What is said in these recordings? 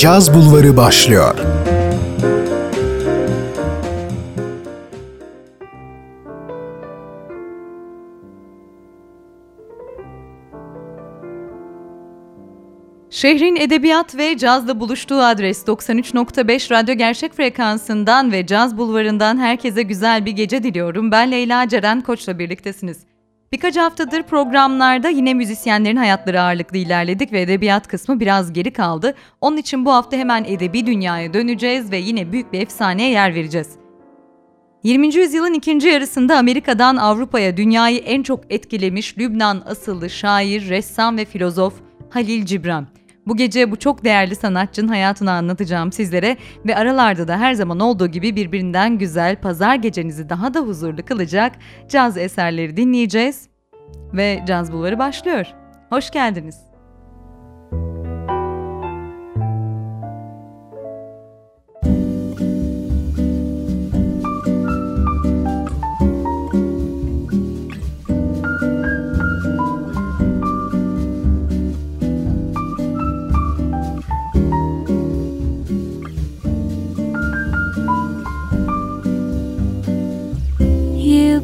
Caz Bulvarı başlıyor. Şehrin edebiyat ve cazla buluştuğu adres 93.5 radyo gerçek frekansından ve caz bulvarından herkese güzel bir gece diliyorum. Ben Leyla Ceren Koç'la birliktesiniz. Birkaç haftadır programlarda yine müzisyenlerin hayatları ağırlıklı ilerledik ve edebiyat kısmı biraz geri kaldı. Onun için bu hafta hemen edebi dünyaya döneceğiz ve yine büyük bir efsaneye yer vereceğiz. 20. yüzyılın ikinci yarısında Amerika'dan Avrupa'ya dünyayı en çok etkilemiş Lübnan asıllı şair, ressam ve filozof Halil Cibran. Bu gece bu çok değerli sanatçının hayatını anlatacağım sizlere ve aralarda da her zaman olduğu gibi birbirinden güzel pazar gecenizi daha da huzurlu kılacak caz eserleri dinleyeceğiz ve Caz Bulvarı başlıyor. Hoş geldiniz.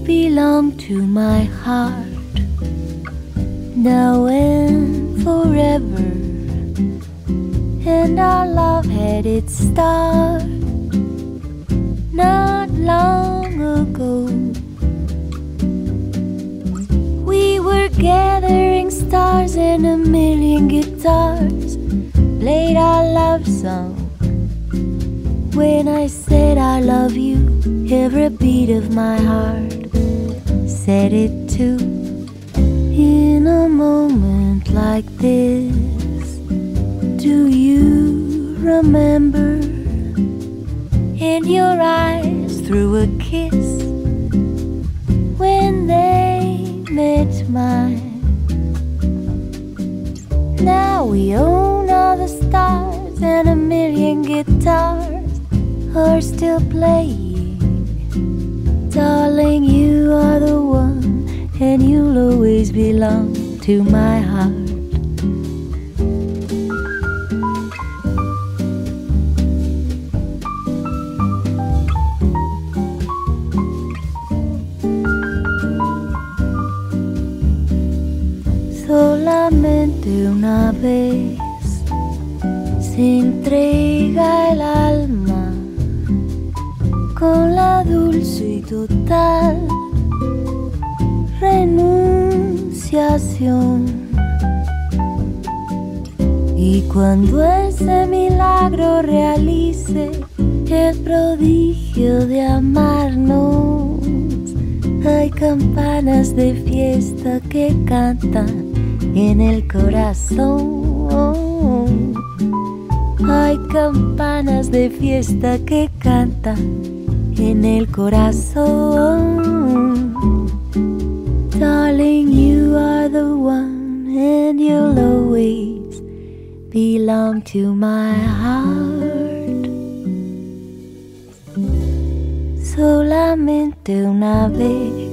Belong to my heart now and forever. And our love had its start not long ago. We were gathering stars and a million guitars played our love song. When I said I love you, every beat of my heart said it too. In a moment like this, do you remember? In your eyes, through a kiss, when they met mine. Now we own all the stars, and a million guitars are still playing. Darling, you are the and you'll always belong to my heart. Solamente una vez se entrega el alma con la dulce y total Y cuando ese milagro realice el prodigio de amarnos, hay campanas de fiesta que cantan en el corazón. Hay campanas de fiesta que cantan en el corazón. Darling, the one, and you'll always belong to my heart. Solamente una vez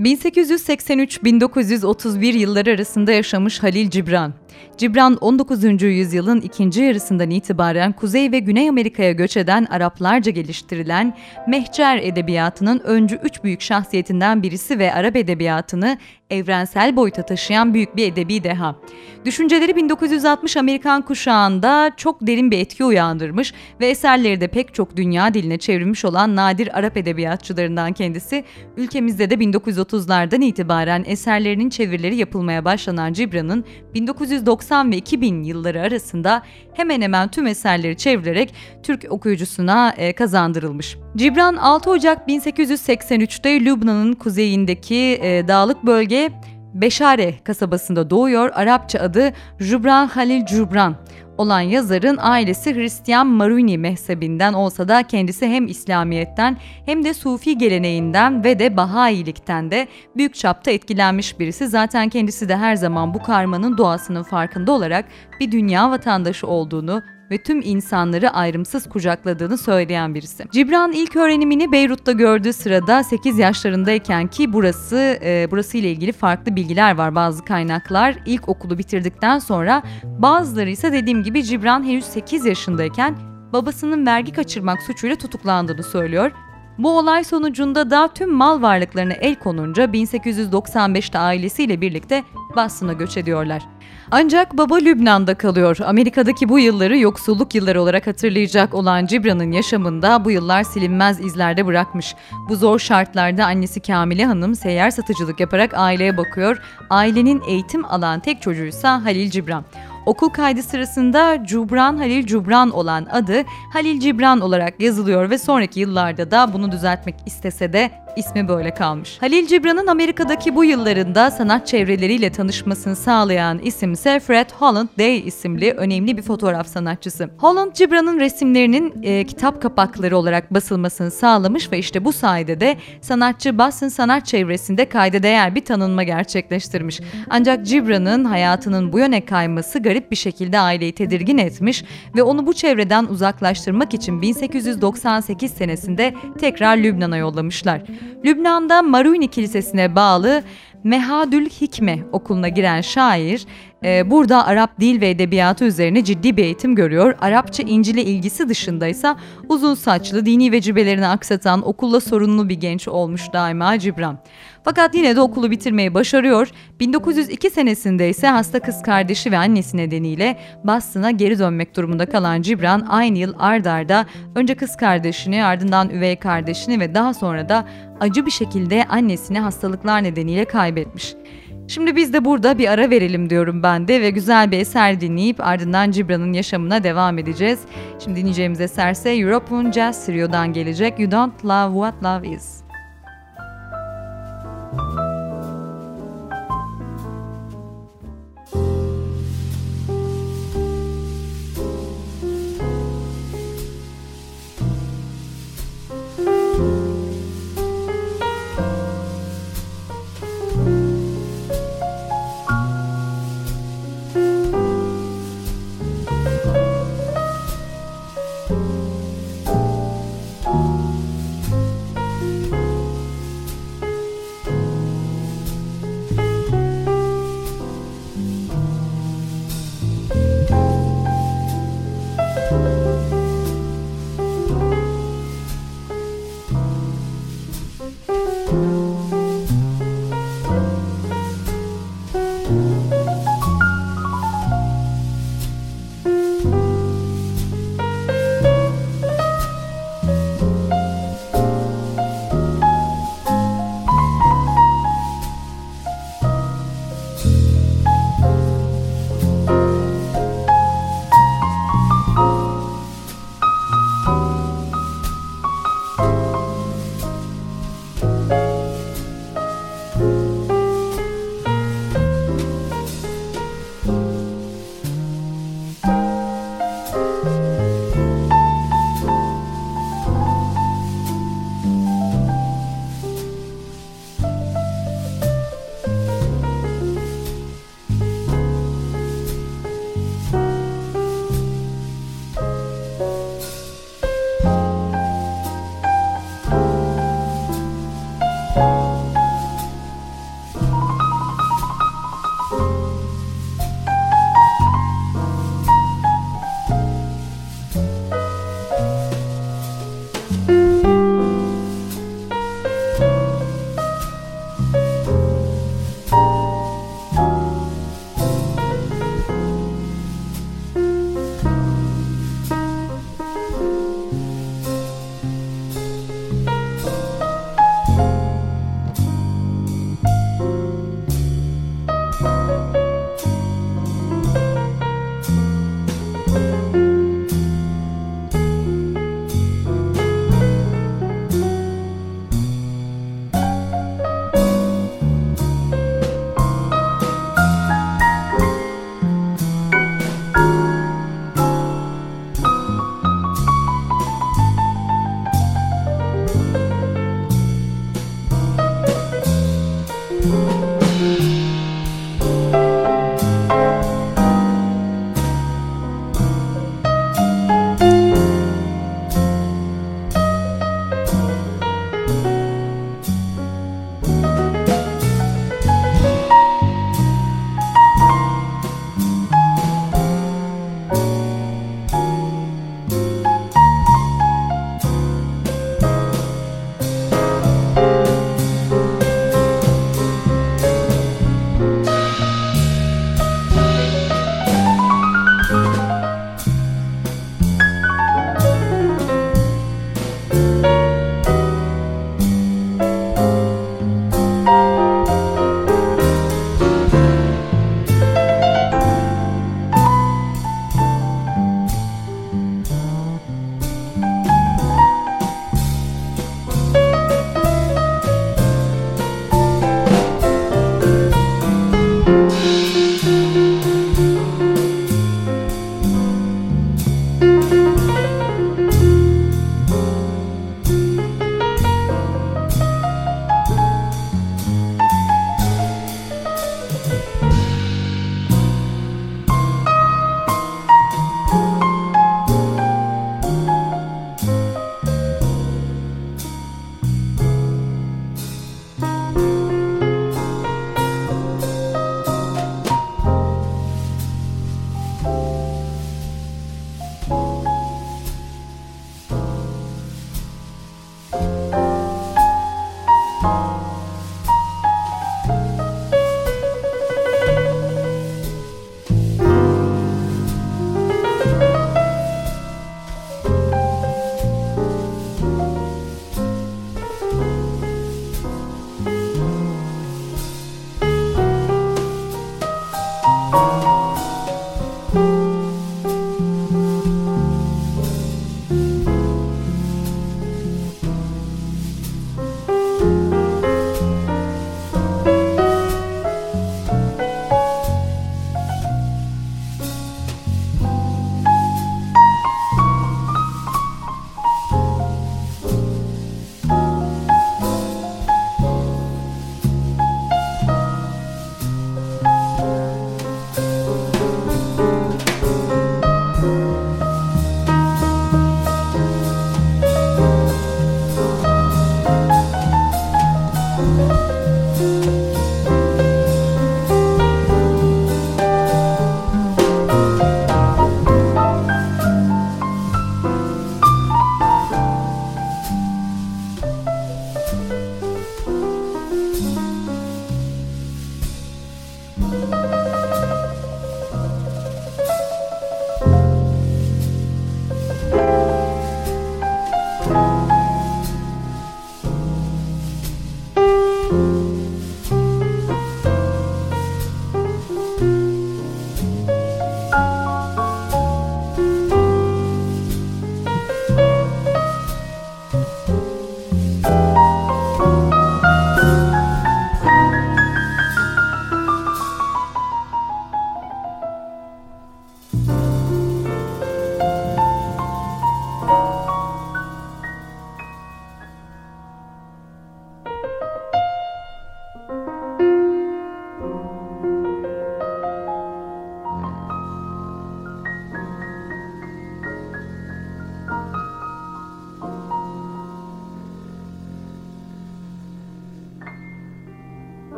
1883-1931 yılları arasında yaşamış Halil Cibran. Cibran 19. yüzyılın ikinci yarısından itibaren Kuzey ve Güney Amerika'ya göç eden Araplarca geliştirilen Mehcer edebiyatının öncü üç büyük şahsiyetinden birisi ve Arap edebiyatını evrensel boyuta taşıyan büyük bir edebi deha. Düşünceleri 1960 Amerikan kuşağında çok derin bir etki uyandırmış ve eserleri de pek çok dünya diline çevrilmiş olan nadir Arap edebiyatçılarından kendisi, ülkemizde de 1930'lardan itibaren eserlerinin çevirileri yapılmaya başlanan Cibran'ın 1960 1990 ve 2000 yılları arasında hemen hemen tüm eserleri çevirerek Türk okuyucusuna e, kazandırılmış. Cibran 6 Ocak 1883'te Lübnan'ın kuzeyindeki e, dağlık bölge Beşare kasabasında doğuyor. Arapça adı Jubran Halil Cubran olan yazarın ailesi Hristiyan Maruni mezhebinden olsa da kendisi hem İslamiyet'ten hem de Sufi geleneğinden ve de Bahailikten de büyük çapta etkilenmiş birisi. Zaten kendisi de her zaman bu karmanın doğasının farkında olarak bir dünya vatandaşı olduğunu ve tüm insanları ayrımsız kucakladığını söyleyen birisi. Cibran ilk öğrenimini Beyrut'ta gördüğü sırada 8 yaşlarındayken ki burası e, burası ile ilgili farklı bilgiler var bazı kaynaklar. İlk okulu bitirdikten sonra bazıları ise dediğim gibi Cibran henüz 8 yaşındayken babasının vergi kaçırmak suçuyla tutuklandığını söylüyor. Bu olay sonucunda da tüm mal varlıklarına el konunca 1895'te ailesiyle birlikte Boston'a göç ediyorlar. Ancak baba Lübnan'da kalıyor. Amerika'daki bu yılları yoksulluk yılları olarak hatırlayacak olan Cibran'ın yaşamında bu yıllar silinmez izlerde bırakmış. Bu zor şartlarda annesi Kamile Hanım seyyar satıcılık yaparak aileye bakıyor. Ailenin eğitim alan tek çocuğuysa Halil Cibran. Okul kaydı sırasında Cubran Halil Cubran olan adı Halil Cibran olarak yazılıyor ve sonraki yıllarda da bunu düzeltmek istese de ismi böyle kalmış. Halil Cibran'ın Amerika'daki bu yıllarında sanat çevreleriyle tanışmasını sağlayan isim ise Fred Holland Day isimli önemli bir fotoğraf sanatçısı. Holland Cibran'ın resimlerinin e, kitap kapakları olarak basılmasını sağlamış ve işte bu sayede de sanatçı Boston sanat çevresinde kayda değer bir tanınma gerçekleştirmiş. Ancak Cibran'ın hayatının bu yöne kayması garip bir şekilde aileyi tedirgin etmiş ve onu bu çevreden uzaklaştırmak için 1898 senesinde tekrar Lübnan'a yollamışlar. Lübnan'da Maruni Kilisesi'ne bağlı Mehadül Hikme okuluna giren şair e, burada Arap dil ve edebiyatı üzerine ciddi bir eğitim görüyor. Arapça İncil'e ilgisi dışında ise uzun saçlı, dini vecibelerini aksatan, okulla sorunlu bir genç olmuş daima Cibran. Fakat yine de okulu bitirmeyi başarıyor. 1902 senesinde ise hasta kız kardeşi ve annesi nedeniyle Boston'a geri dönmek durumunda kalan Cibran aynı yıl ardarda önce kız kardeşini ardından üvey kardeşini ve daha sonra da acı bir şekilde annesini hastalıklar nedeniyle kaybetmiş. Şimdi biz de burada bir ara verelim diyorum ben de ve güzel bir eser dinleyip ardından Cibran'ın yaşamına devam edeceğiz. Şimdi dinleyeceğimiz eserse European Jazz Trio'dan gelecek You Don't Love What Love Is.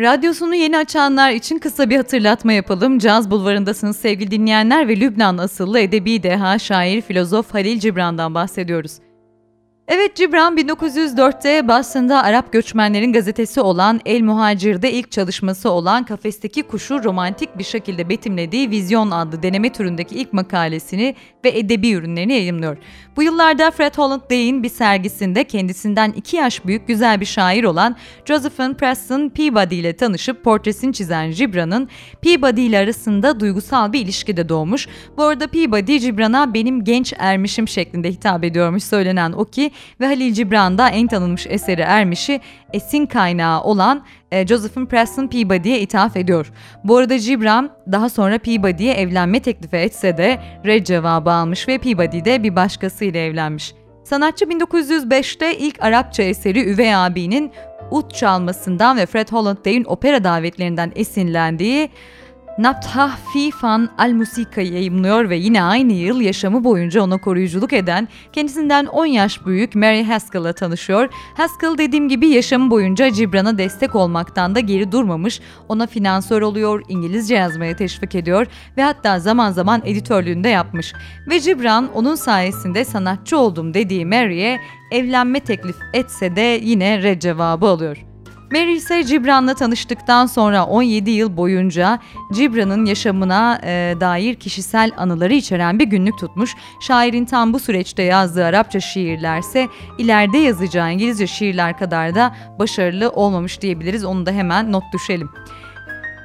Radyosunu yeni açanlar için kısa bir hatırlatma yapalım. Caz Bulvarı'ndasınız sevgili dinleyenler ve Lübnan asıllı edebi deha, şair, filozof Halil Cibran'dan bahsediyoruz. Evet Cibran 1904'te Boston'da Arap göçmenlerin gazetesi olan El Muhacir'de ilk çalışması olan Kafesteki Kuşu romantik bir şekilde betimlediği Vizyon adlı deneme türündeki ilk makalesini ve edebi ürünlerini yayımlıyor. Bu yıllarda Fred Holland Day'in bir sergisinde kendisinden iki yaş büyük güzel bir şair olan Josephine Preston Peabody ile tanışıp portresini çizen Cibran'ın Peabody ile arasında duygusal bir ilişki de doğmuş. Bu arada Peabody Cibran'a benim genç ermişim şeklinde hitap ediyormuş söylenen o ki ve Halil Cibran'da en tanınmış eseri Ermiş'i esin kaynağı olan e, Josephine Preston Peabody'ye ithaf ediyor. Bu arada Cibran daha sonra Peabody'ye evlenme teklifi etse de red cevabı almış ve Peabody de bir başkasıyla evlenmiş. Sanatçı 1905'te ilk Arapça eseri Üvey abinin ut çalmasından ve Fred Holliday'in opera davetlerinden esinlendiği Naptah Fifan Al Musika'yı yayımlıyor ve yine aynı yıl yaşamı boyunca ona koruyuculuk eden kendisinden 10 yaş büyük Mary Haskell'la tanışıyor. Haskell dediğim gibi yaşamı boyunca Cibran'a destek olmaktan da geri durmamış. Ona finansör oluyor, İngilizce yazmaya teşvik ediyor ve hatta zaman zaman editörlüğünde yapmış. Ve Cibran onun sayesinde sanatçı oldum dediği Mary'e evlenme teklif etse de yine red cevabı alıyor. Mary ise Cibran'la tanıştıktan sonra 17 yıl boyunca Cibran'ın yaşamına e, dair kişisel anıları içeren bir günlük tutmuş. Şairin tam bu süreçte yazdığı Arapça şiirlerse ileride yazacağı İngilizce şiirler kadar da başarılı olmamış diyebiliriz. Onu da hemen not düşelim.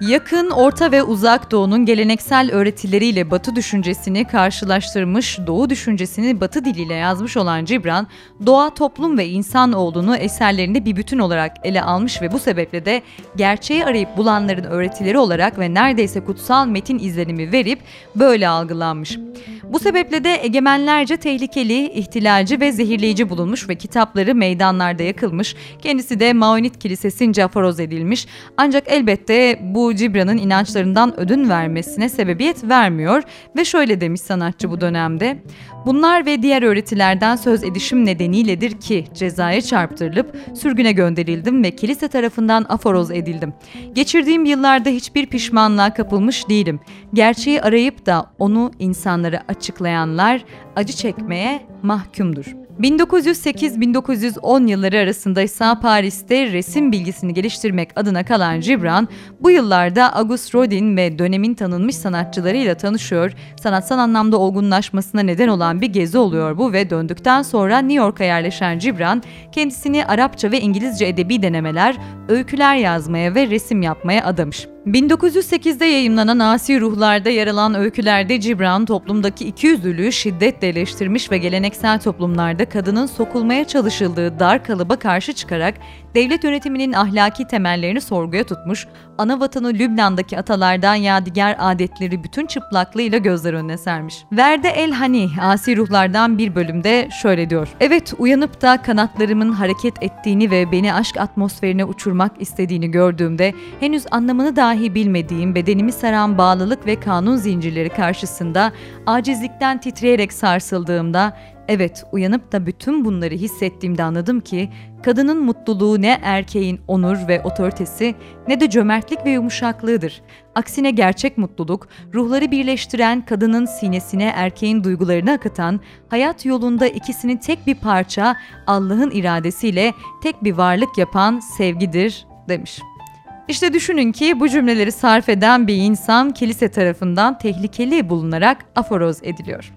Yakın, Orta ve Uzak Doğu'nun geleneksel öğretileriyle Batı düşüncesini karşılaştırmış, Doğu düşüncesini Batı diliyle yazmış olan Cibran, doğa, toplum ve insan olduğunu eserlerinde bir bütün olarak ele almış ve bu sebeple de gerçeği arayıp bulanların öğretileri olarak ve neredeyse kutsal metin izlenimi verip böyle algılanmış. Bu sebeple de egemenlerce tehlikeli, ihtilalci ve zehirleyici bulunmuş ve kitapları meydanlarda yakılmış. Kendisi de Maonit Kilisesi'nce aforoz edilmiş. Ancak elbette bu Cibran'ın inançlarından ödün vermesine sebebiyet vermiyor ve şöyle demiş sanatçı bu dönemde. Bunlar ve diğer öğretilerden söz edişim nedeniyledir ki cezaya çarptırılıp sürgüne gönderildim ve kilise tarafından aforoz edildim. Geçirdiğim yıllarda hiçbir pişmanlığa kapılmış değilim. Gerçeği arayıp da onu insanlara açıklayanlar acı çekmeye mahkumdur. 1908-1910 yılları arasında ise Paris'te resim bilgisini geliştirmek adına kalan Gibran, bu yıllarda Auguste Rodin ve dönemin tanınmış sanatçılarıyla tanışıyor, sanatsal anlamda olgunlaşmasına neden olan bir gezi oluyor bu ve döndükten sonra New York'a yerleşen Gibran, kendisini Arapça ve İngilizce edebi denemeler, öyküler yazmaya ve resim yapmaya adamış. 1908'de yayımlanan Asi Ruhlar'da yer alan öykülerde Cibran toplumdaki ikiyüzlülüğü şiddetle eleştirmiş ve geleneksel toplumlarda kadının sokulmaya çalışıldığı dar kalıba karşı çıkarak devlet yönetiminin ahlaki temellerini sorguya tutmuş, ana vatanı Lübnan'daki atalardan yadigar adetleri bütün çıplaklığıyla gözler önüne sermiş. Verde El Hani, Asi Ruhlardan bir bölümde şöyle diyor. Evet uyanıp da kanatlarımın hareket ettiğini ve beni aşk atmosferine uçurmak istediğini gördüğümde henüz anlamını dahi bilmediğim bedenimi saran bağlılık ve kanun zincirleri karşısında acizlikten titreyerek sarsıldığımda Evet, uyanıp da bütün bunları hissettiğimde anladım ki kadının mutluluğu ne erkeğin onur ve otoritesi ne de cömertlik ve yumuşaklığıdır. Aksine gerçek mutluluk, ruhları birleştiren kadının sinesine erkeğin duygularını akıtan, hayat yolunda ikisini tek bir parça Allah'ın iradesiyle tek bir varlık yapan sevgidir demiş. İşte düşünün ki bu cümleleri sarf eden bir insan kilise tarafından tehlikeli bulunarak aforoz ediliyor.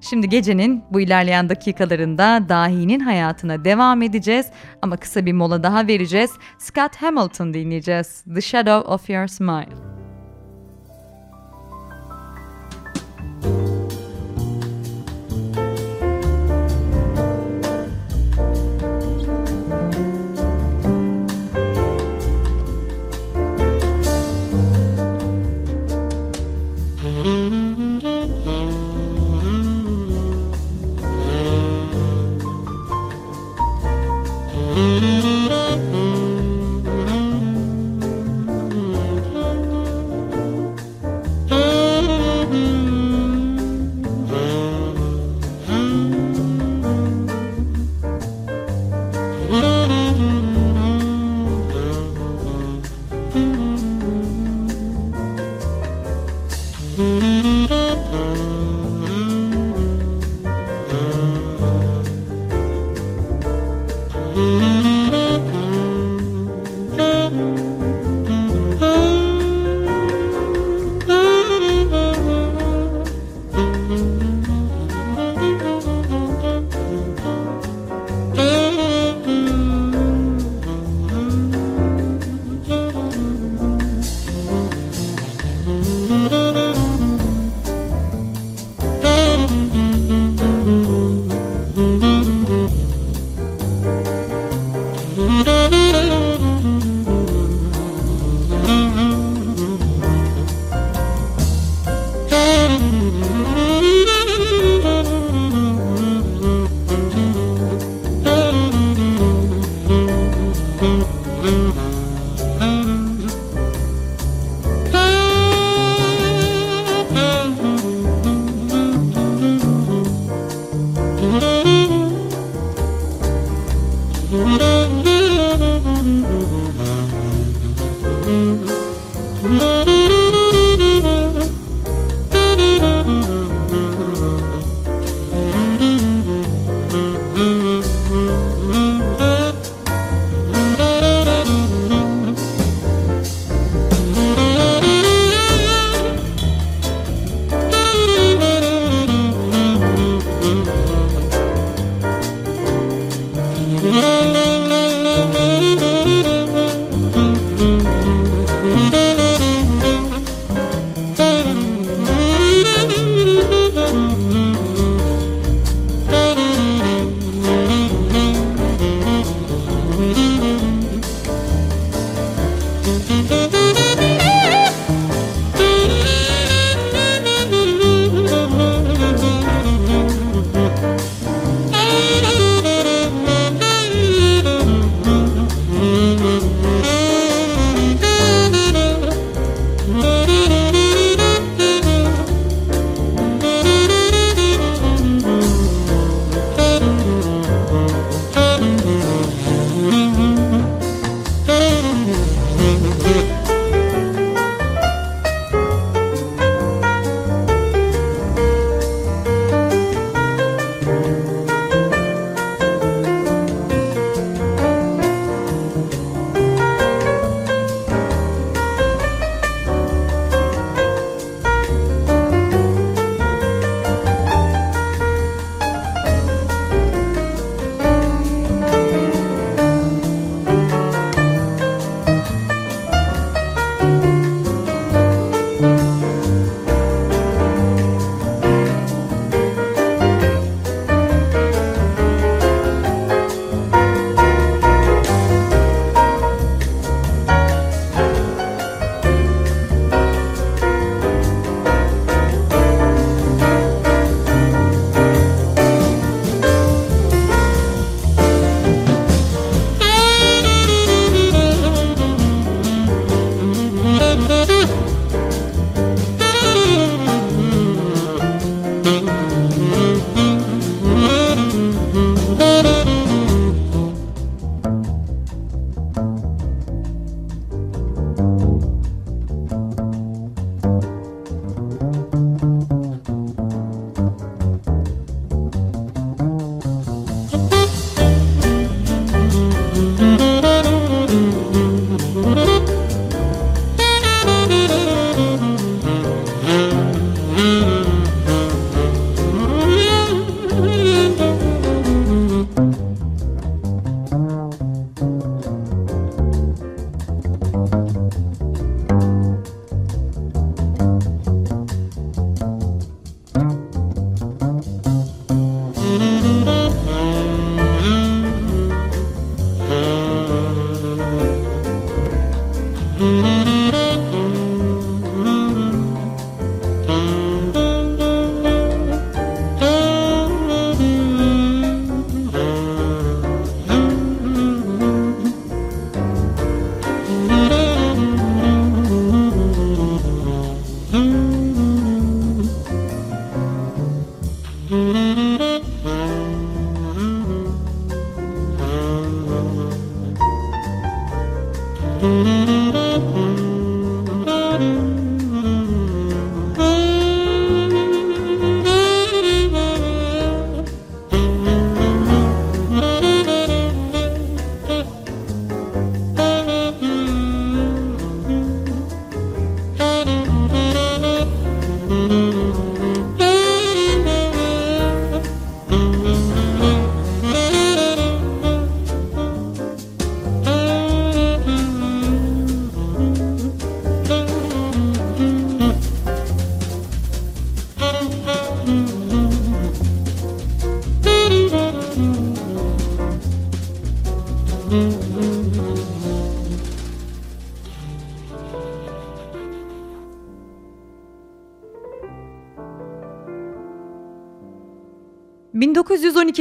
Şimdi gecenin bu ilerleyen dakikalarında dahinin hayatına devam edeceğiz ama kısa bir mola daha vereceğiz. Scott Hamilton dinleyeceğiz. The Shadow of Your Smile.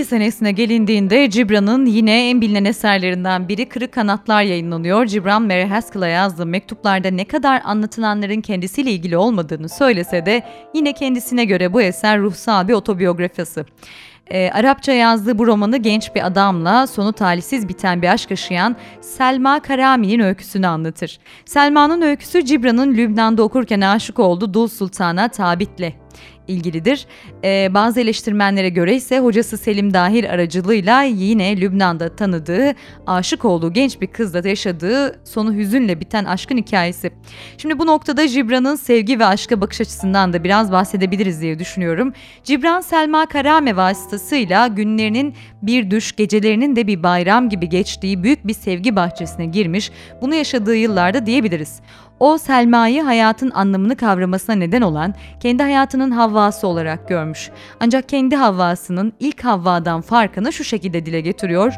Senesine gelindiğinde Cibran'ın yine en bilinen eserlerinden biri Kırık Kanatlar yayınlanıyor. Cibran Mary Haskell'a yazdığı mektuplarda ne kadar anlatılanların kendisiyle ilgili olmadığını söylese de yine kendisine göre bu eser ruhsal bir otobiyografyası. E, Arapça yazdığı bu romanı genç bir adamla sonu talihsiz biten bir aşk yaşayan Selma Karami'nin öyküsünü anlatır. Selma'nın öyküsü Cibran'ın Lübnan'da okurken aşık olduğu Dul Sultan'a Tabit'le ilgilidir. Ee, bazı eleştirmenlere göre ise hocası Selim Dahir aracılığıyla yine Lübnan'da tanıdığı, aşık olduğu genç bir kızla yaşadığı sonu hüzünle biten aşkın hikayesi. Şimdi bu noktada Cibran'ın sevgi ve aşka bakış açısından da biraz bahsedebiliriz diye düşünüyorum. Cibran Selma Karame vasıtasıyla günlerinin bir düş, gecelerinin de bir bayram gibi geçtiği büyük bir sevgi bahçesine girmiş, bunu yaşadığı yıllarda diyebiliriz. O Selma'yı hayatın anlamını kavramasına neden olan kendi hayatının Havvası olarak görmüş. Ancak kendi Havvasının ilk Havva'dan farkını şu şekilde dile getiriyor.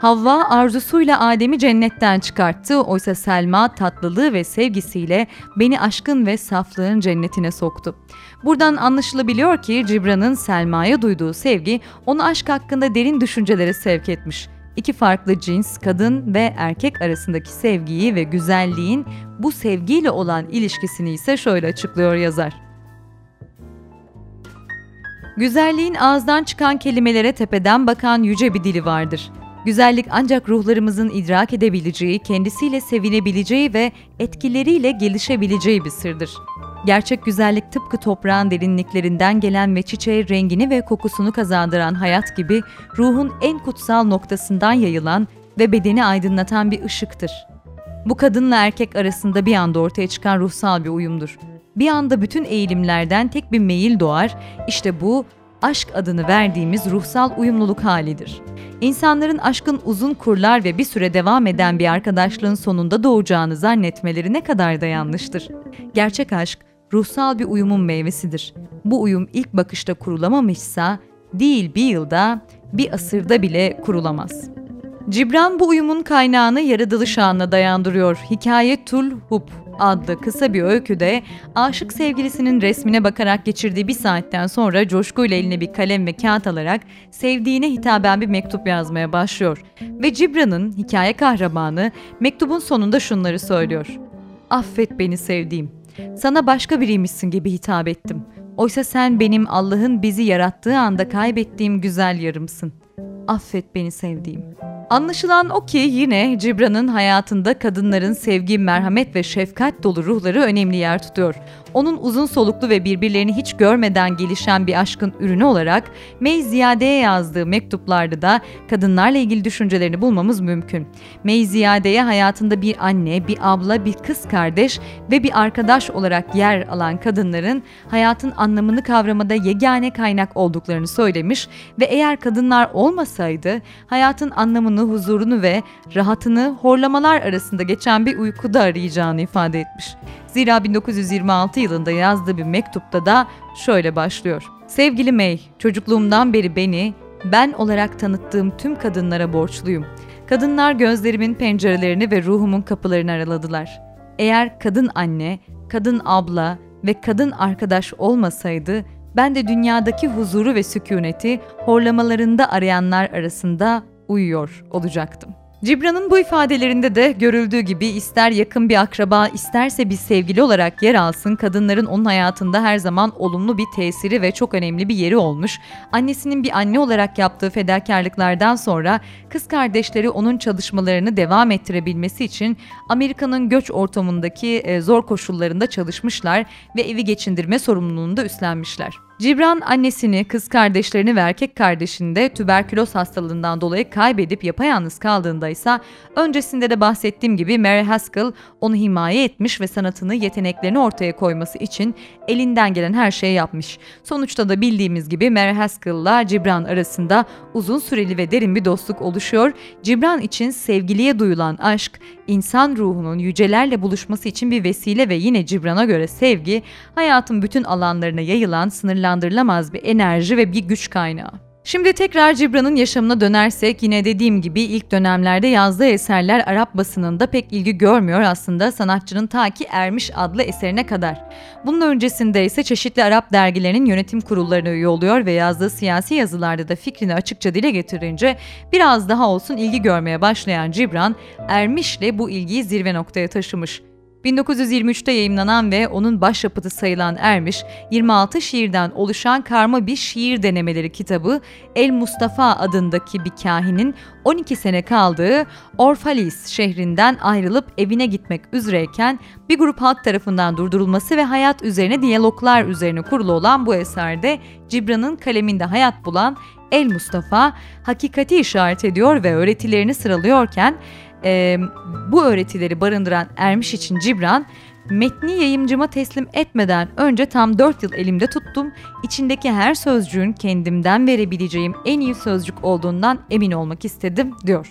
Havva arzusuyla Adem'i cennetten çıkarttı. Oysa Selma tatlılığı ve sevgisiyle beni aşkın ve saflığın cennetine soktu. Buradan anlaşılabiliyor ki Cibran'ın Selma'ya duyduğu sevgi onu aşk hakkında derin düşüncelere sevk etmiş iki farklı cins, kadın ve erkek arasındaki sevgiyi ve güzelliğin bu sevgiyle olan ilişkisini ise şöyle açıklıyor yazar. Güzelliğin ağızdan çıkan kelimelere tepeden bakan yüce bir dili vardır. Güzellik ancak ruhlarımızın idrak edebileceği, kendisiyle sevinebileceği ve etkileriyle gelişebileceği bir sırdır. Gerçek güzellik tıpkı toprağın derinliklerinden gelen ve çiçeğe rengini ve kokusunu kazandıran hayat gibi ruhun en kutsal noktasından yayılan ve bedeni aydınlatan bir ışıktır. Bu kadınla erkek arasında bir anda ortaya çıkan ruhsal bir uyumdur. Bir anda bütün eğilimlerden tek bir meyil doğar, işte bu aşk adını verdiğimiz ruhsal uyumluluk halidir. İnsanların aşkın uzun kurlar ve bir süre devam eden bir arkadaşlığın sonunda doğacağını zannetmeleri ne kadar da yanlıştır. Gerçek aşk ruhsal bir uyumun meyvesidir. Bu uyum ilk bakışta kurulamamışsa değil bir yılda, bir asırda bile kurulamaz. Cibran bu uyumun kaynağını yaratılış anına dayandırıyor. Hikaye Tul Hub adlı kısa bir öyküde aşık sevgilisinin resmine bakarak geçirdiği bir saatten sonra coşkuyla eline bir kalem ve kağıt alarak sevdiğine hitaben bir mektup yazmaya başlıyor. Ve Cibran'ın hikaye kahramanı mektubun sonunda şunları söylüyor. Affet beni sevdiğim. Sana başka biriymişsin gibi hitap ettim. Oysa sen benim Allah'ın bizi yarattığı anda kaybettiğim güzel yarımsın. Affet beni sevdiğim.'' Anlaşılan o ki yine Cibran'ın hayatında kadınların sevgi, merhamet ve şefkat dolu ruhları önemli yer tutuyor onun uzun soluklu ve birbirlerini hiç görmeden gelişen bir aşkın ürünü olarak May Ziyade'ye yazdığı mektuplarda da kadınlarla ilgili düşüncelerini bulmamız mümkün. May Ziyade'ye hayatında bir anne, bir abla, bir kız kardeş ve bir arkadaş olarak yer alan kadınların hayatın anlamını kavramada yegane kaynak olduklarını söylemiş ve eğer kadınlar olmasaydı hayatın anlamını, huzurunu ve rahatını horlamalar arasında geçen bir uykuda arayacağını ifade etmiş. Zira 1926 yılında yazdığı bir mektupta da şöyle başlıyor. Sevgili May, çocukluğumdan beri beni ben olarak tanıttığım tüm kadınlara borçluyum. Kadınlar gözlerimin pencerelerini ve ruhumun kapılarını araladılar. Eğer kadın anne, kadın abla ve kadın arkadaş olmasaydı ben de dünyadaki huzuru ve sükuneti horlamalarında arayanlar arasında uyuyor olacaktım.'' Cibran'ın bu ifadelerinde de görüldüğü gibi ister yakın bir akraba isterse bir sevgili olarak yer alsın kadınların onun hayatında her zaman olumlu bir tesiri ve çok önemli bir yeri olmuş. Annesinin bir anne olarak yaptığı fedakarlıklardan sonra kız kardeşleri onun çalışmalarını devam ettirebilmesi için Amerika'nın göç ortamındaki e, zor koşullarında çalışmışlar ve evi geçindirme sorumluluğunu da üstlenmişler. Cibran annesini, kız kardeşlerini ve erkek kardeşini de tüberküloz hastalığından dolayı kaybedip yapayalnız kaldığında ise öncesinde de bahsettiğim gibi Mary Haskell onu himaye etmiş ve sanatını, yeteneklerini ortaya koyması için elinden gelen her şeyi yapmış. Sonuçta da bildiğimiz gibi Mary Haskell'la Cibran arasında uzun süreli ve derin bir dostluk oluşuyor. Cibran için sevgiliye duyulan aşk, insan ruhunun yücelerle buluşması için bir vesile ve yine Cibran'a göre sevgi, hayatın bütün alanlarına yayılan sınırlandırılamaz bir enerji ve bir güç kaynağı. Şimdi tekrar Cibran'ın yaşamına dönersek yine dediğim gibi ilk dönemlerde yazdığı eserler Arap basınında pek ilgi görmüyor aslında sanatçının ta ki Ermiş adlı eserine kadar. Bunun öncesinde ise çeşitli Arap dergilerinin yönetim kurullarına üye oluyor ve yazdığı siyasi yazılarda da fikrini açıkça dile getirince biraz daha olsun ilgi görmeye başlayan Cibran, Ermiş'le bu ilgiyi zirve noktaya taşımış. 1923'te yayımlanan ve onun başyapıtı sayılan Ermiş, 26 şiirden oluşan karma bir şiir denemeleri kitabı El Mustafa adındaki bir kahinin 12 sene kaldığı Orfalis şehrinden ayrılıp evine gitmek üzereyken bir grup halk tarafından durdurulması ve hayat üzerine diyaloglar üzerine kurulu olan bu eserde Cibran'ın kaleminde hayat bulan El Mustafa hakikati işaret ediyor ve öğretilerini sıralıyorken e, bu öğretileri barındıran Ermiş için Cibran, metni yayımcıma teslim etmeden önce tam 4 yıl elimde tuttum. İçindeki her sözcüğün kendimden verebileceğim en iyi sözcük olduğundan emin olmak istedim diyor.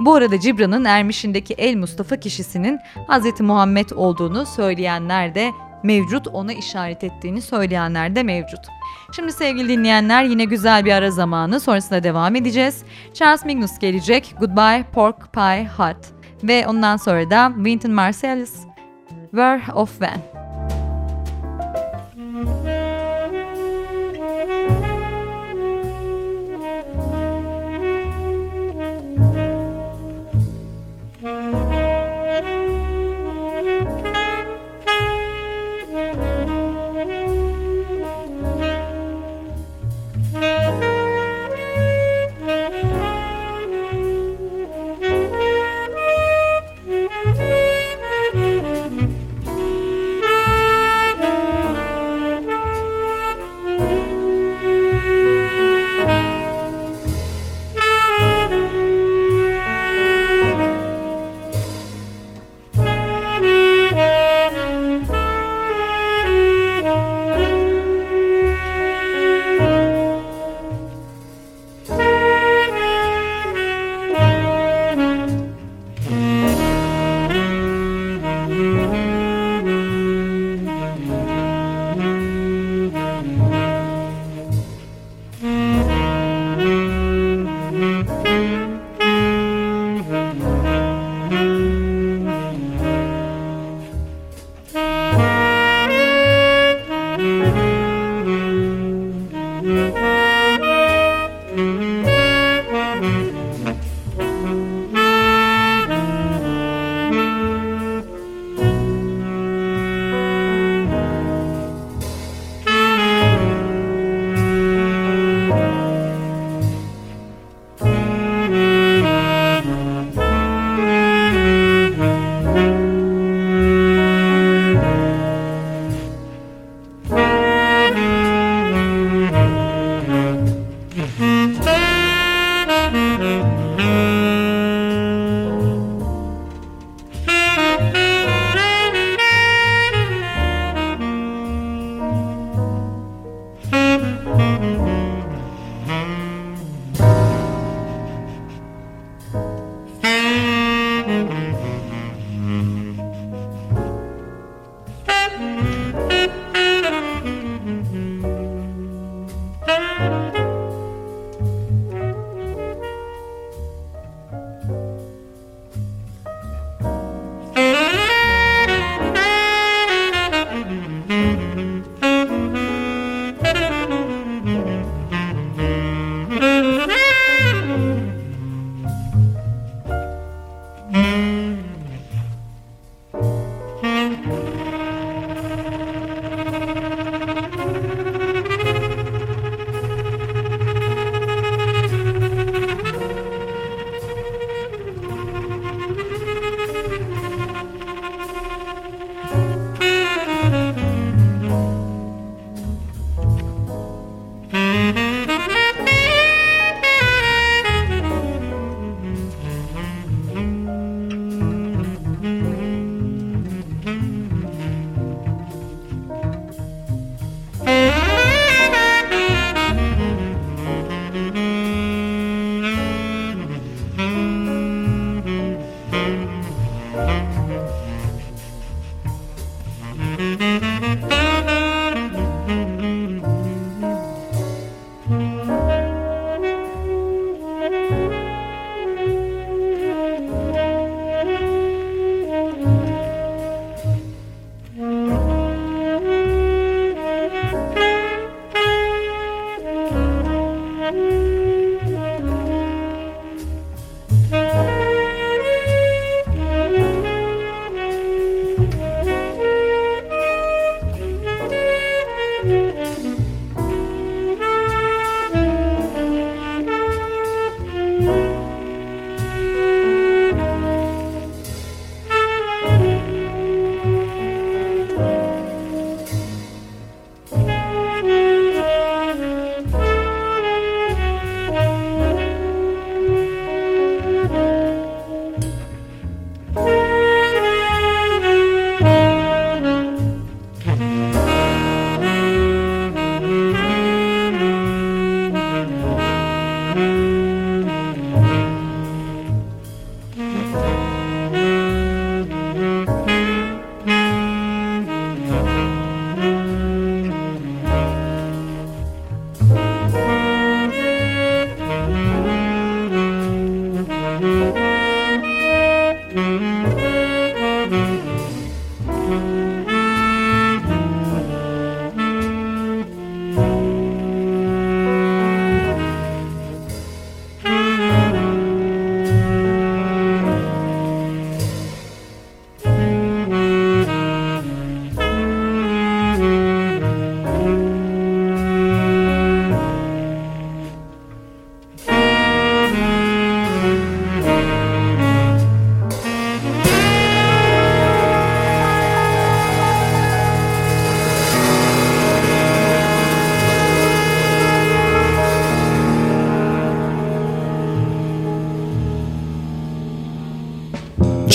Bu arada Cibran'ın Ermiş'indeki El Mustafa kişisinin Hz. Muhammed olduğunu söyleyenler de mevcut, ona işaret ettiğini söyleyenler de mevcut. Şimdi sevgili dinleyenler yine güzel bir ara zamanı sonrasında devam edeceğiz. Charles Mingus gelecek Goodbye Pork Pie Hut ve ondan sonra da Wynton Marsalis Where of When.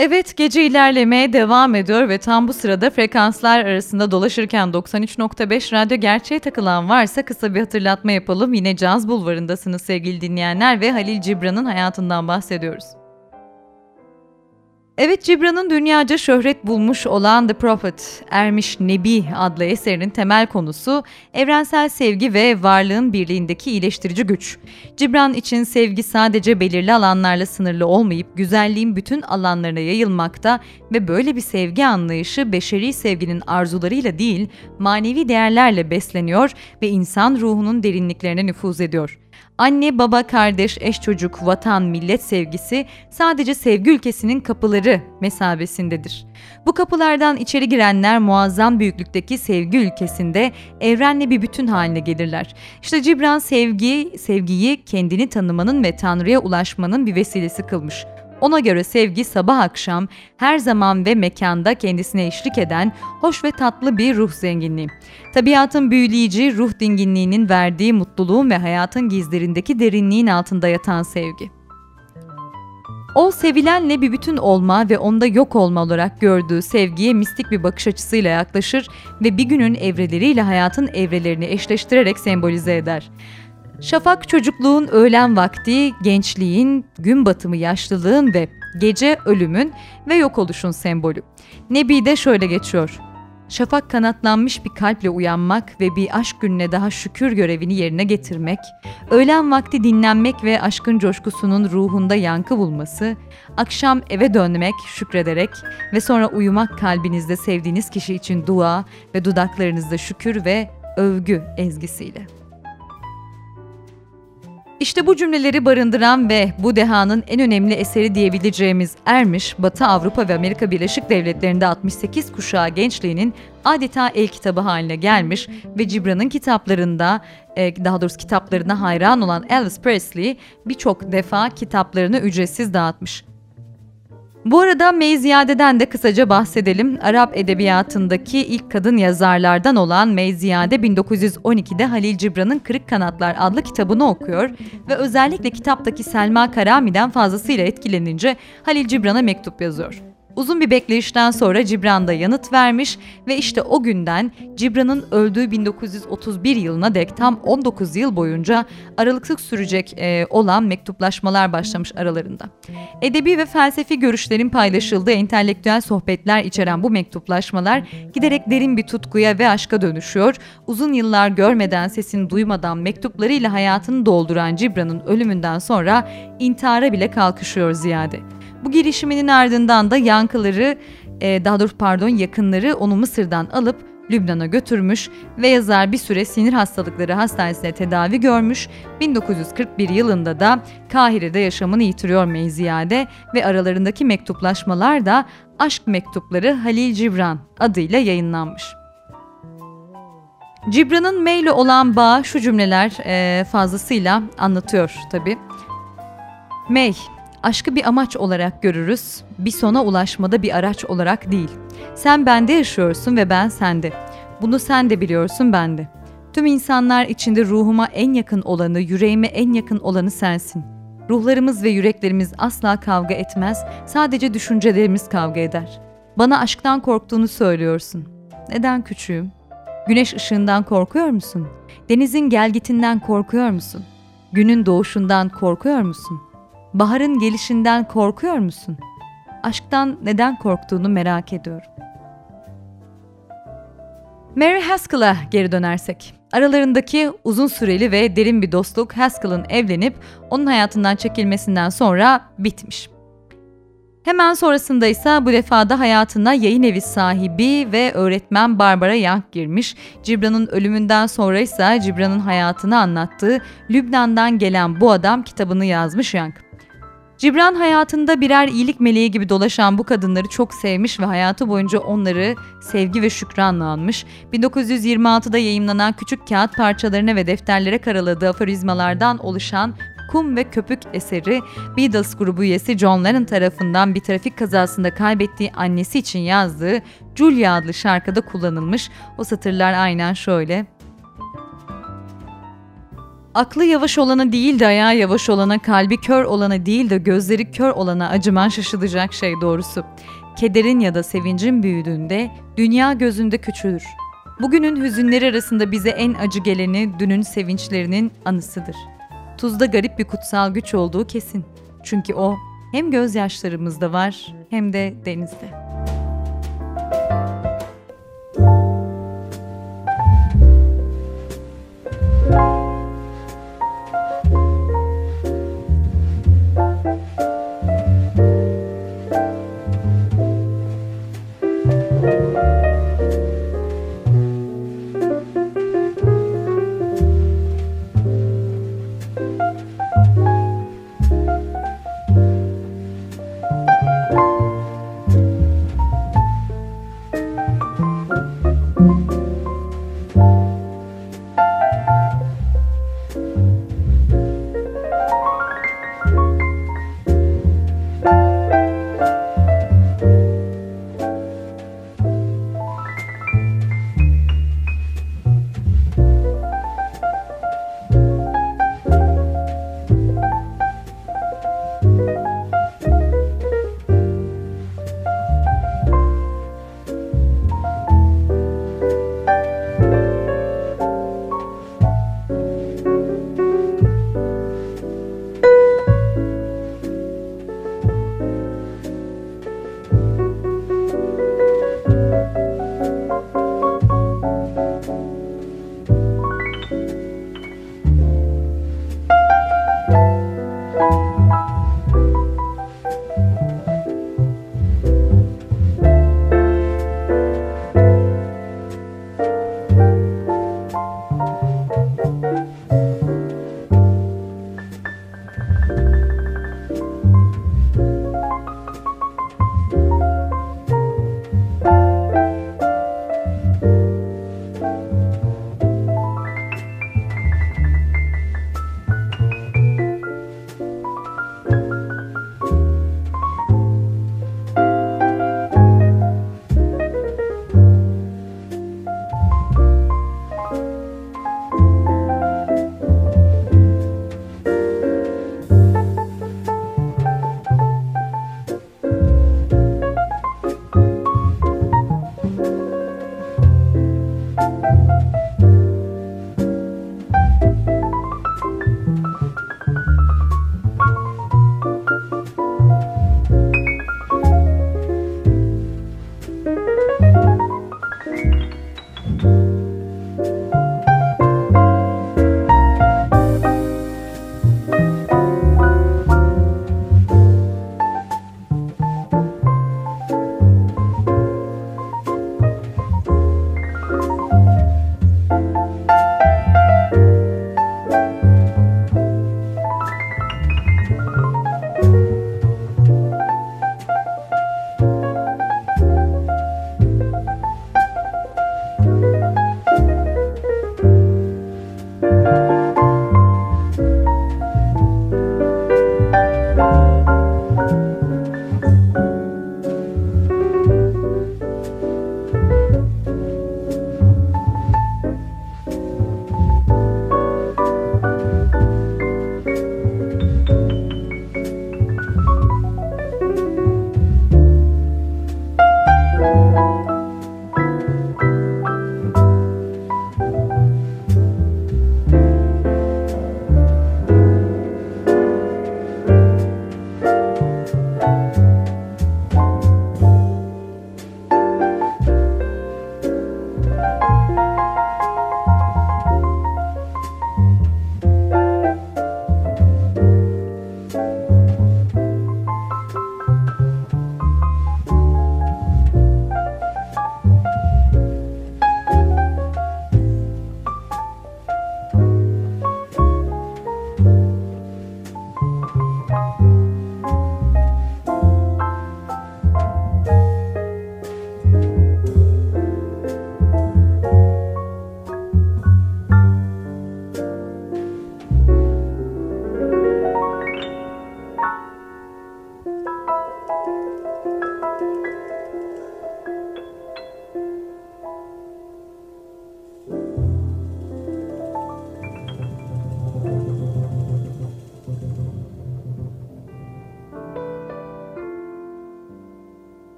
Evet gece ilerlemeye devam ediyor ve tam bu sırada frekanslar arasında dolaşırken 93.5 radyo gerçeğe takılan varsa kısa bir hatırlatma yapalım. Yine Caz Bulvarı'ndasınız sevgili dinleyenler ve Halil Cibran'ın hayatından bahsediyoruz. Evet Cibran'ın dünyaca şöhret bulmuş olan The Prophet, Ermiş Nebi adlı eserinin temel konusu evrensel sevgi ve varlığın birliğindeki iyileştirici güç. Cibran için sevgi sadece belirli alanlarla sınırlı olmayıp güzelliğin bütün alanlarına yayılmakta ve böyle bir sevgi anlayışı beşeri sevginin arzularıyla değil manevi değerlerle besleniyor ve insan ruhunun derinliklerine nüfuz ediyor. Anne, baba, kardeş, eş çocuk, vatan, millet sevgisi sadece sevgi ülkesinin kapıları mesabesindedir. Bu kapılardan içeri girenler muazzam büyüklükteki sevgi ülkesinde evrenle bir bütün haline gelirler. İşte Cibran sevgi, sevgiyi kendini tanımanın ve Tanrı'ya ulaşmanın bir vesilesi kılmış. Ona göre sevgi sabah akşam her zaman ve mekanda kendisine eşlik eden hoş ve tatlı bir ruh zenginliği. Tabiatın büyüleyici ruh dinginliğinin verdiği mutluluğun ve hayatın gizlerindeki derinliğin altında yatan sevgi. O sevilenle bir bütün olma ve onda yok olma olarak gördüğü sevgiye mistik bir bakış açısıyla yaklaşır ve bir günün evreleriyle hayatın evrelerini eşleştirerek sembolize eder. Şafak çocukluğun öğlen vakti, gençliğin, gün batımı yaşlılığın ve gece ölümün ve yok oluşun sembolü. Nebi de şöyle geçiyor. Şafak kanatlanmış bir kalple uyanmak ve bir aşk gününe daha şükür görevini yerine getirmek, öğlen vakti dinlenmek ve aşkın coşkusunun ruhunda yankı bulması, akşam eve dönmek şükrederek ve sonra uyumak kalbinizde sevdiğiniz kişi için dua ve dudaklarınızda şükür ve övgü ezgisiyle. İşte bu cümleleri barındıran ve bu dehanın en önemli eseri diyebileceğimiz Ermiş, Batı Avrupa ve Amerika Birleşik Devletleri'nde 68 kuşağı gençliğinin adeta el kitabı haline gelmiş ve Cibran'ın kitaplarında, e, daha doğrusu kitaplarına hayran olan Elvis Presley birçok defa kitaplarını ücretsiz dağıtmış. Bu arada Meyziyade'den de kısaca bahsedelim. Arap edebiyatındaki ilk kadın yazarlardan olan Meyziyade 1912'de Halil Cibran'ın Kırık Kanatlar adlı kitabını okuyor ve özellikle kitaptaki Selma Karami'den fazlasıyla etkilenince Halil Cibran'a mektup yazıyor. Uzun bir bekleyişten sonra Cibran da yanıt vermiş ve işte o günden Cibran'ın öldüğü 1931 yılına dek tam 19 yıl boyunca aralıksız sürecek e, olan mektuplaşmalar başlamış aralarında. Edebi ve felsefi görüşlerin paylaşıldığı entelektüel sohbetler içeren bu mektuplaşmalar giderek derin bir tutkuya ve aşka dönüşüyor. Uzun yıllar görmeden sesini duymadan mektuplarıyla hayatını dolduran Cibran'ın ölümünden sonra intihara bile kalkışıyor ziyade. Bu girişiminin ardından da yankıları, e, daha doğrusu pardon yakınları onu Mısır'dan alıp Lübnan'a götürmüş ve yazar bir süre sinir hastalıkları hastanesinde tedavi görmüş. 1941 yılında da Kahire'de yaşamını yitiriyor Meyziyade ve aralarındaki mektuplaşmalar da Aşk Mektupları Halil Cibran adıyla yayınlanmış. Cibran'ın Mey'le olan bağı şu cümleler e, fazlasıyla anlatıyor tabi. Mey, Aşkı bir amaç olarak görürüz, bir sona ulaşmada bir araç olarak değil. Sen bende yaşıyorsun ve ben sende. Bunu sen de biliyorsun ben de. Tüm insanlar içinde ruhuma en yakın olanı, yüreğime en yakın olanı sensin. Ruhlarımız ve yüreklerimiz asla kavga etmez, sadece düşüncelerimiz kavga eder. Bana aşktan korktuğunu söylüyorsun. Neden küçüğüm? Güneş ışığından korkuyor musun? Denizin gelgitinden korkuyor musun? Günün doğuşundan korkuyor musun? Baharın gelişinden korkuyor musun? Aşktan neden korktuğunu merak ediyorum. Mary Haskell'a geri dönersek. Aralarındaki uzun süreli ve derin bir dostluk Haskell'ın evlenip onun hayatından çekilmesinden sonra bitmiş. Hemen sonrasında ise bu defada hayatına yayın evi sahibi ve öğretmen Barbara Young girmiş. Cibran'ın ölümünden sonra ise Cibran'ın hayatını anlattığı Lübnan'dan gelen bu adam kitabını yazmış Young. Cibran hayatında birer iyilik meleği gibi dolaşan bu kadınları çok sevmiş ve hayatı boyunca onları sevgi ve şükranla anmış. 1926'da yayımlanan küçük kağıt parçalarına ve defterlere karaladığı aforizmalardan oluşan Kum ve Köpük eseri Beatles grubu üyesi John Lennon tarafından bir trafik kazasında kaybettiği annesi için yazdığı Julia adlı şarkıda kullanılmış. O satırlar aynen şöyle. Aklı yavaş olana değil de ayağı yavaş olana, kalbi kör olana değil de gözleri kör olana acıman şaşılacak şey doğrusu. Kederin ya da sevincin büyüdüğünde dünya gözünde küçülür. Bugünün hüzünleri arasında bize en acı geleni dünün sevinçlerinin anısıdır. Tuzda garip bir kutsal güç olduğu kesin. Çünkü o hem gözyaşlarımızda var hem de denizde.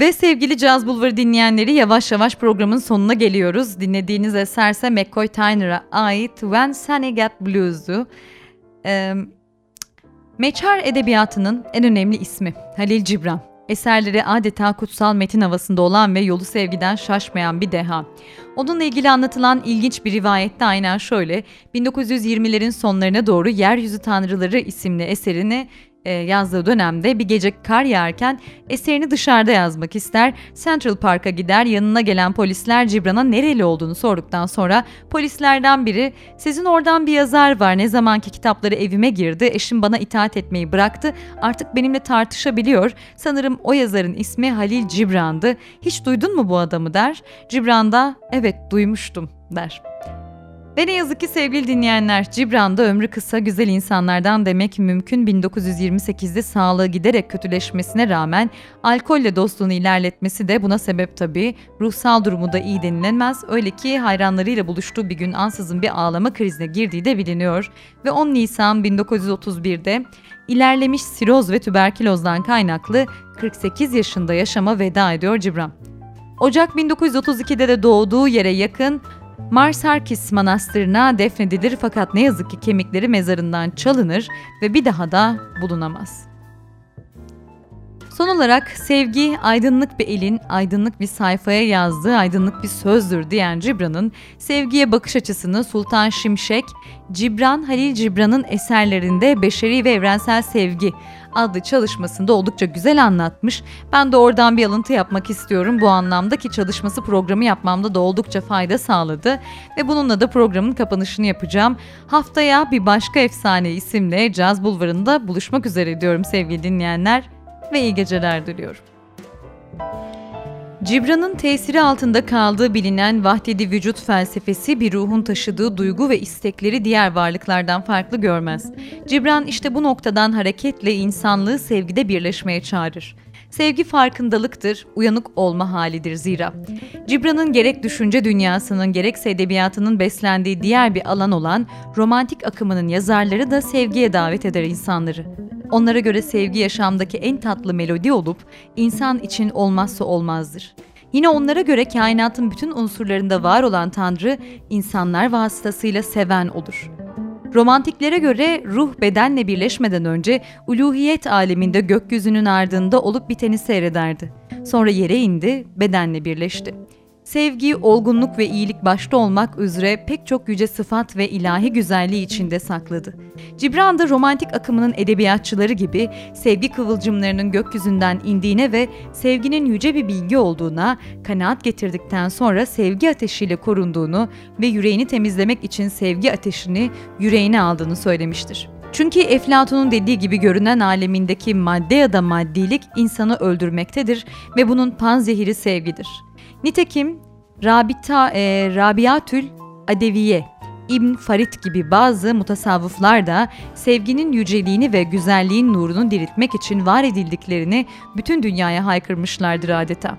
Ve sevgili Caz Bulvarı dinleyenleri yavaş yavaş programın sonuna geliyoruz. Dinlediğiniz eserse McCoy Tyner'a ait When Sunny Got Blues'u. Ee, Meçhar edebiyatının en önemli ismi Halil Cibran. Eserleri adeta kutsal metin havasında olan ve yolu sevgiden şaşmayan bir deha. Onunla ilgili anlatılan ilginç bir rivayette aynen şöyle, 1920'lerin sonlarına doğru Yeryüzü Tanrıları isimli eserini e, yazdığı dönemde bir gece kar yağarken eserini dışarıda yazmak ister. Central Park'a gider yanına gelen polisler Cibran'a nereli olduğunu sorduktan sonra polislerden biri sizin oradan bir yazar var ne zamanki kitapları evime girdi eşim bana itaat etmeyi bıraktı artık benimle tartışabiliyor sanırım o yazarın ismi Halil Cibran'dı hiç duydun mu bu adamı der. Cibran da evet duymuştum der. Ve ne yazık ki sevgili dinleyenler, Cibran'da ömrü kısa güzel insanlardan demek mümkün 1928'de sağlığı giderek kötüleşmesine rağmen alkolle dostluğunu ilerletmesi de buna sebep tabii. Ruhsal durumu da iyi denilemez. Öyle ki hayranlarıyla buluştuğu bir gün ansızın bir ağlama krizine girdiği de biliniyor. Ve 10 Nisan 1931'de ilerlemiş siroz ve tüberkülozdan kaynaklı 48 yaşında yaşama veda ediyor Cibran. Ocak 1932'de de doğduğu yere yakın Marsarkis Manastırı'na defnedilir fakat ne yazık ki kemikleri mezarından çalınır ve bir daha da bulunamaz. Son olarak sevgi aydınlık bir elin aydınlık bir sayfaya yazdığı aydınlık bir sözdür diyen Cibran'ın sevgiye bakış açısını Sultan Şimşek, Cibran Halil Cibran'ın eserlerinde Beşeri ve Evrensel Sevgi adlı çalışmasında oldukça güzel anlatmış. Ben de oradan bir alıntı yapmak istiyorum bu anlamda ki çalışması programı yapmamda da oldukça fayda sağladı ve bununla da programın kapanışını yapacağım. Haftaya bir başka efsane isimle Caz Bulvarı'nda buluşmak üzere diyorum sevgili dinleyenler ve iyi geceler diliyorum. Cibran'ın tesiri altında kaldığı bilinen vahdedi vücut felsefesi bir ruhun taşıdığı duygu ve istekleri diğer varlıklardan farklı görmez. Cibran işte bu noktadan hareketle insanlığı sevgide birleşmeye çağırır. Sevgi farkındalıktır, uyanık olma halidir zira. Cibran'ın gerek düşünce dünyasının gerekse edebiyatının beslendiği diğer bir alan olan romantik akımının yazarları da sevgiye davet eder insanları. Onlara göre sevgi yaşamdaki en tatlı melodi olup insan için olmazsa olmazdır. Yine onlara göre kainatın bütün unsurlarında var olan Tanrı insanlar vasıtasıyla seven olur. Romantiklere göre ruh bedenle birleşmeden önce uluhiyet aleminde gökyüzünün ardında olup biteni seyrederdi. Sonra yere indi, bedenle birleşti. Sevgi, olgunluk ve iyilik başta olmak üzere pek çok yüce sıfat ve ilahi güzelliği içinde sakladı. Cibran da romantik akımının edebiyatçıları gibi sevgi kıvılcımlarının gökyüzünden indiğine ve sevginin yüce bir bilgi olduğuna kanaat getirdikten sonra sevgi ateşiyle korunduğunu ve yüreğini temizlemek için sevgi ateşini yüreğine aldığını söylemiştir. Çünkü Eflatun'un dediği gibi görünen alemindeki madde ya da maddilik insanı öldürmektedir ve bunun panzehiri sevgidir. Nitekim Rabita, e, Rabiatül Adeviye, İbn Farid gibi bazı mutasavvıflar da sevginin yüceliğini ve güzelliğin nurunu diriltmek için var edildiklerini bütün dünyaya haykırmışlardır adeta.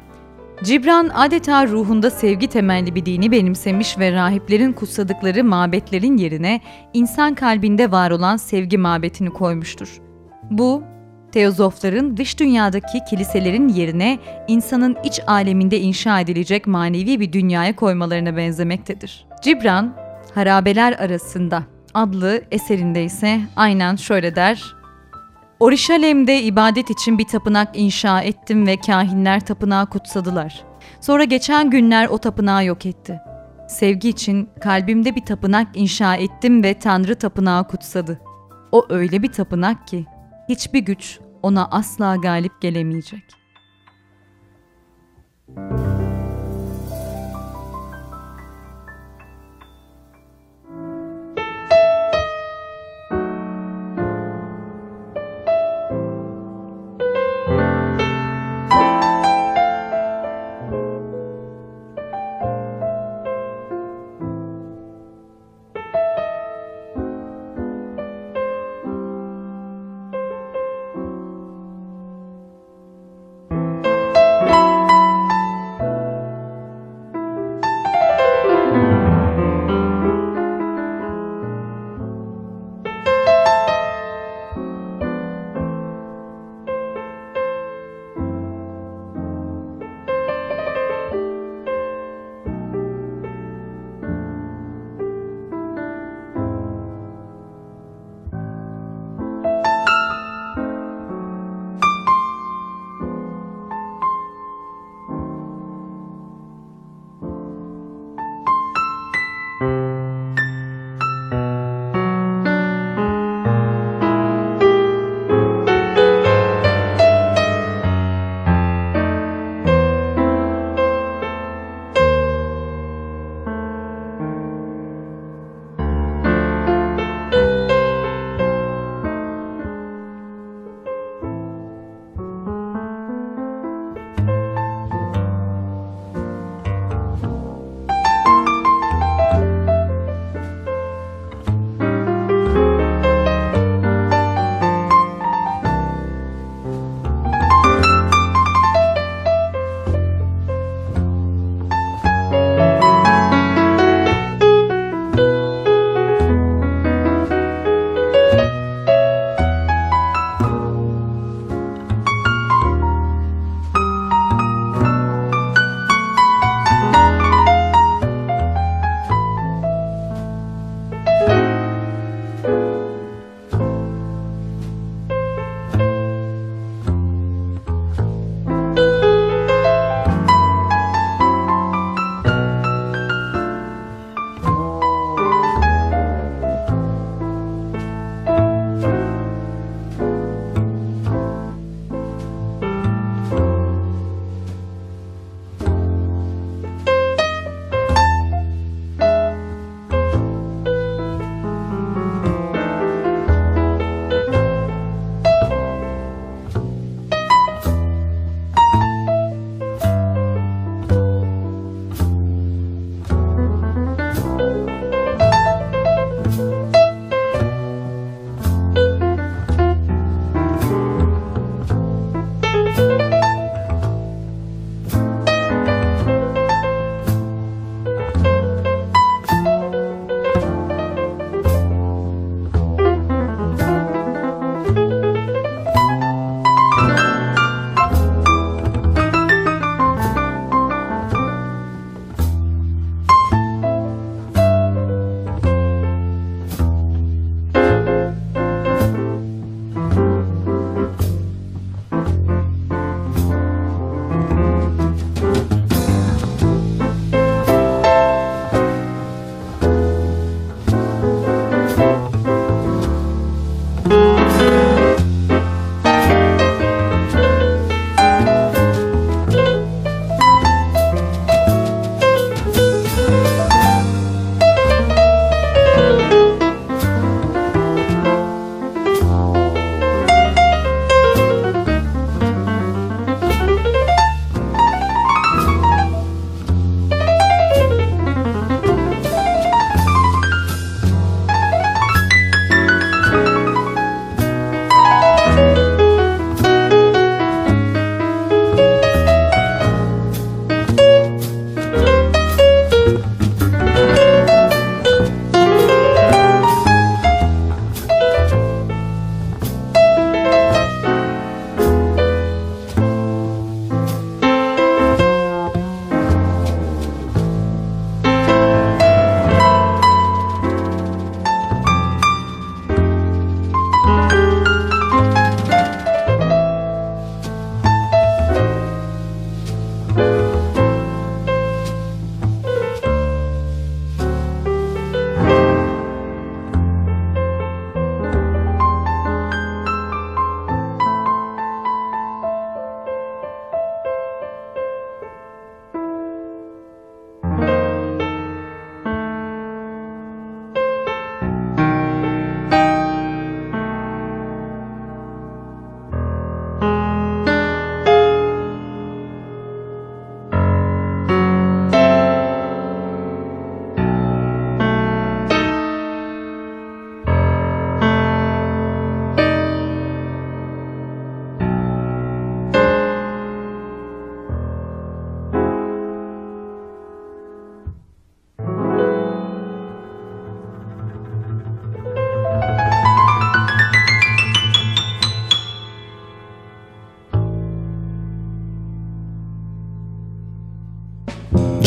Cibran adeta ruhunda sevgi temelli bir dini benimsemiş ve rahiplerin kutsadıkları mabetlerin yerine insan kalbinde var olan sevgi mabetini koymuştur. Bu, Teozofların dış dünyadaki kiliselerin yerine insanın iç aleminde inşa edilecek manevi bir dünyaya koymalarına benzemektedir. Cibran, Harabeler Arasında adlı eserinde ise aynen şöyle der. Orişalem'de ibadet için bir tapınak inşa ettim ve kahinler tapınağı kutsadılar. Sonra geçen günler o tapınağı yok etti. Sevgi için kalbimde bir tapınak inşa ettim ve Tanrı tapınağı kutsadı. O öyle bir tapınak ki hiçbir güç ona asla galip gelemeyecek.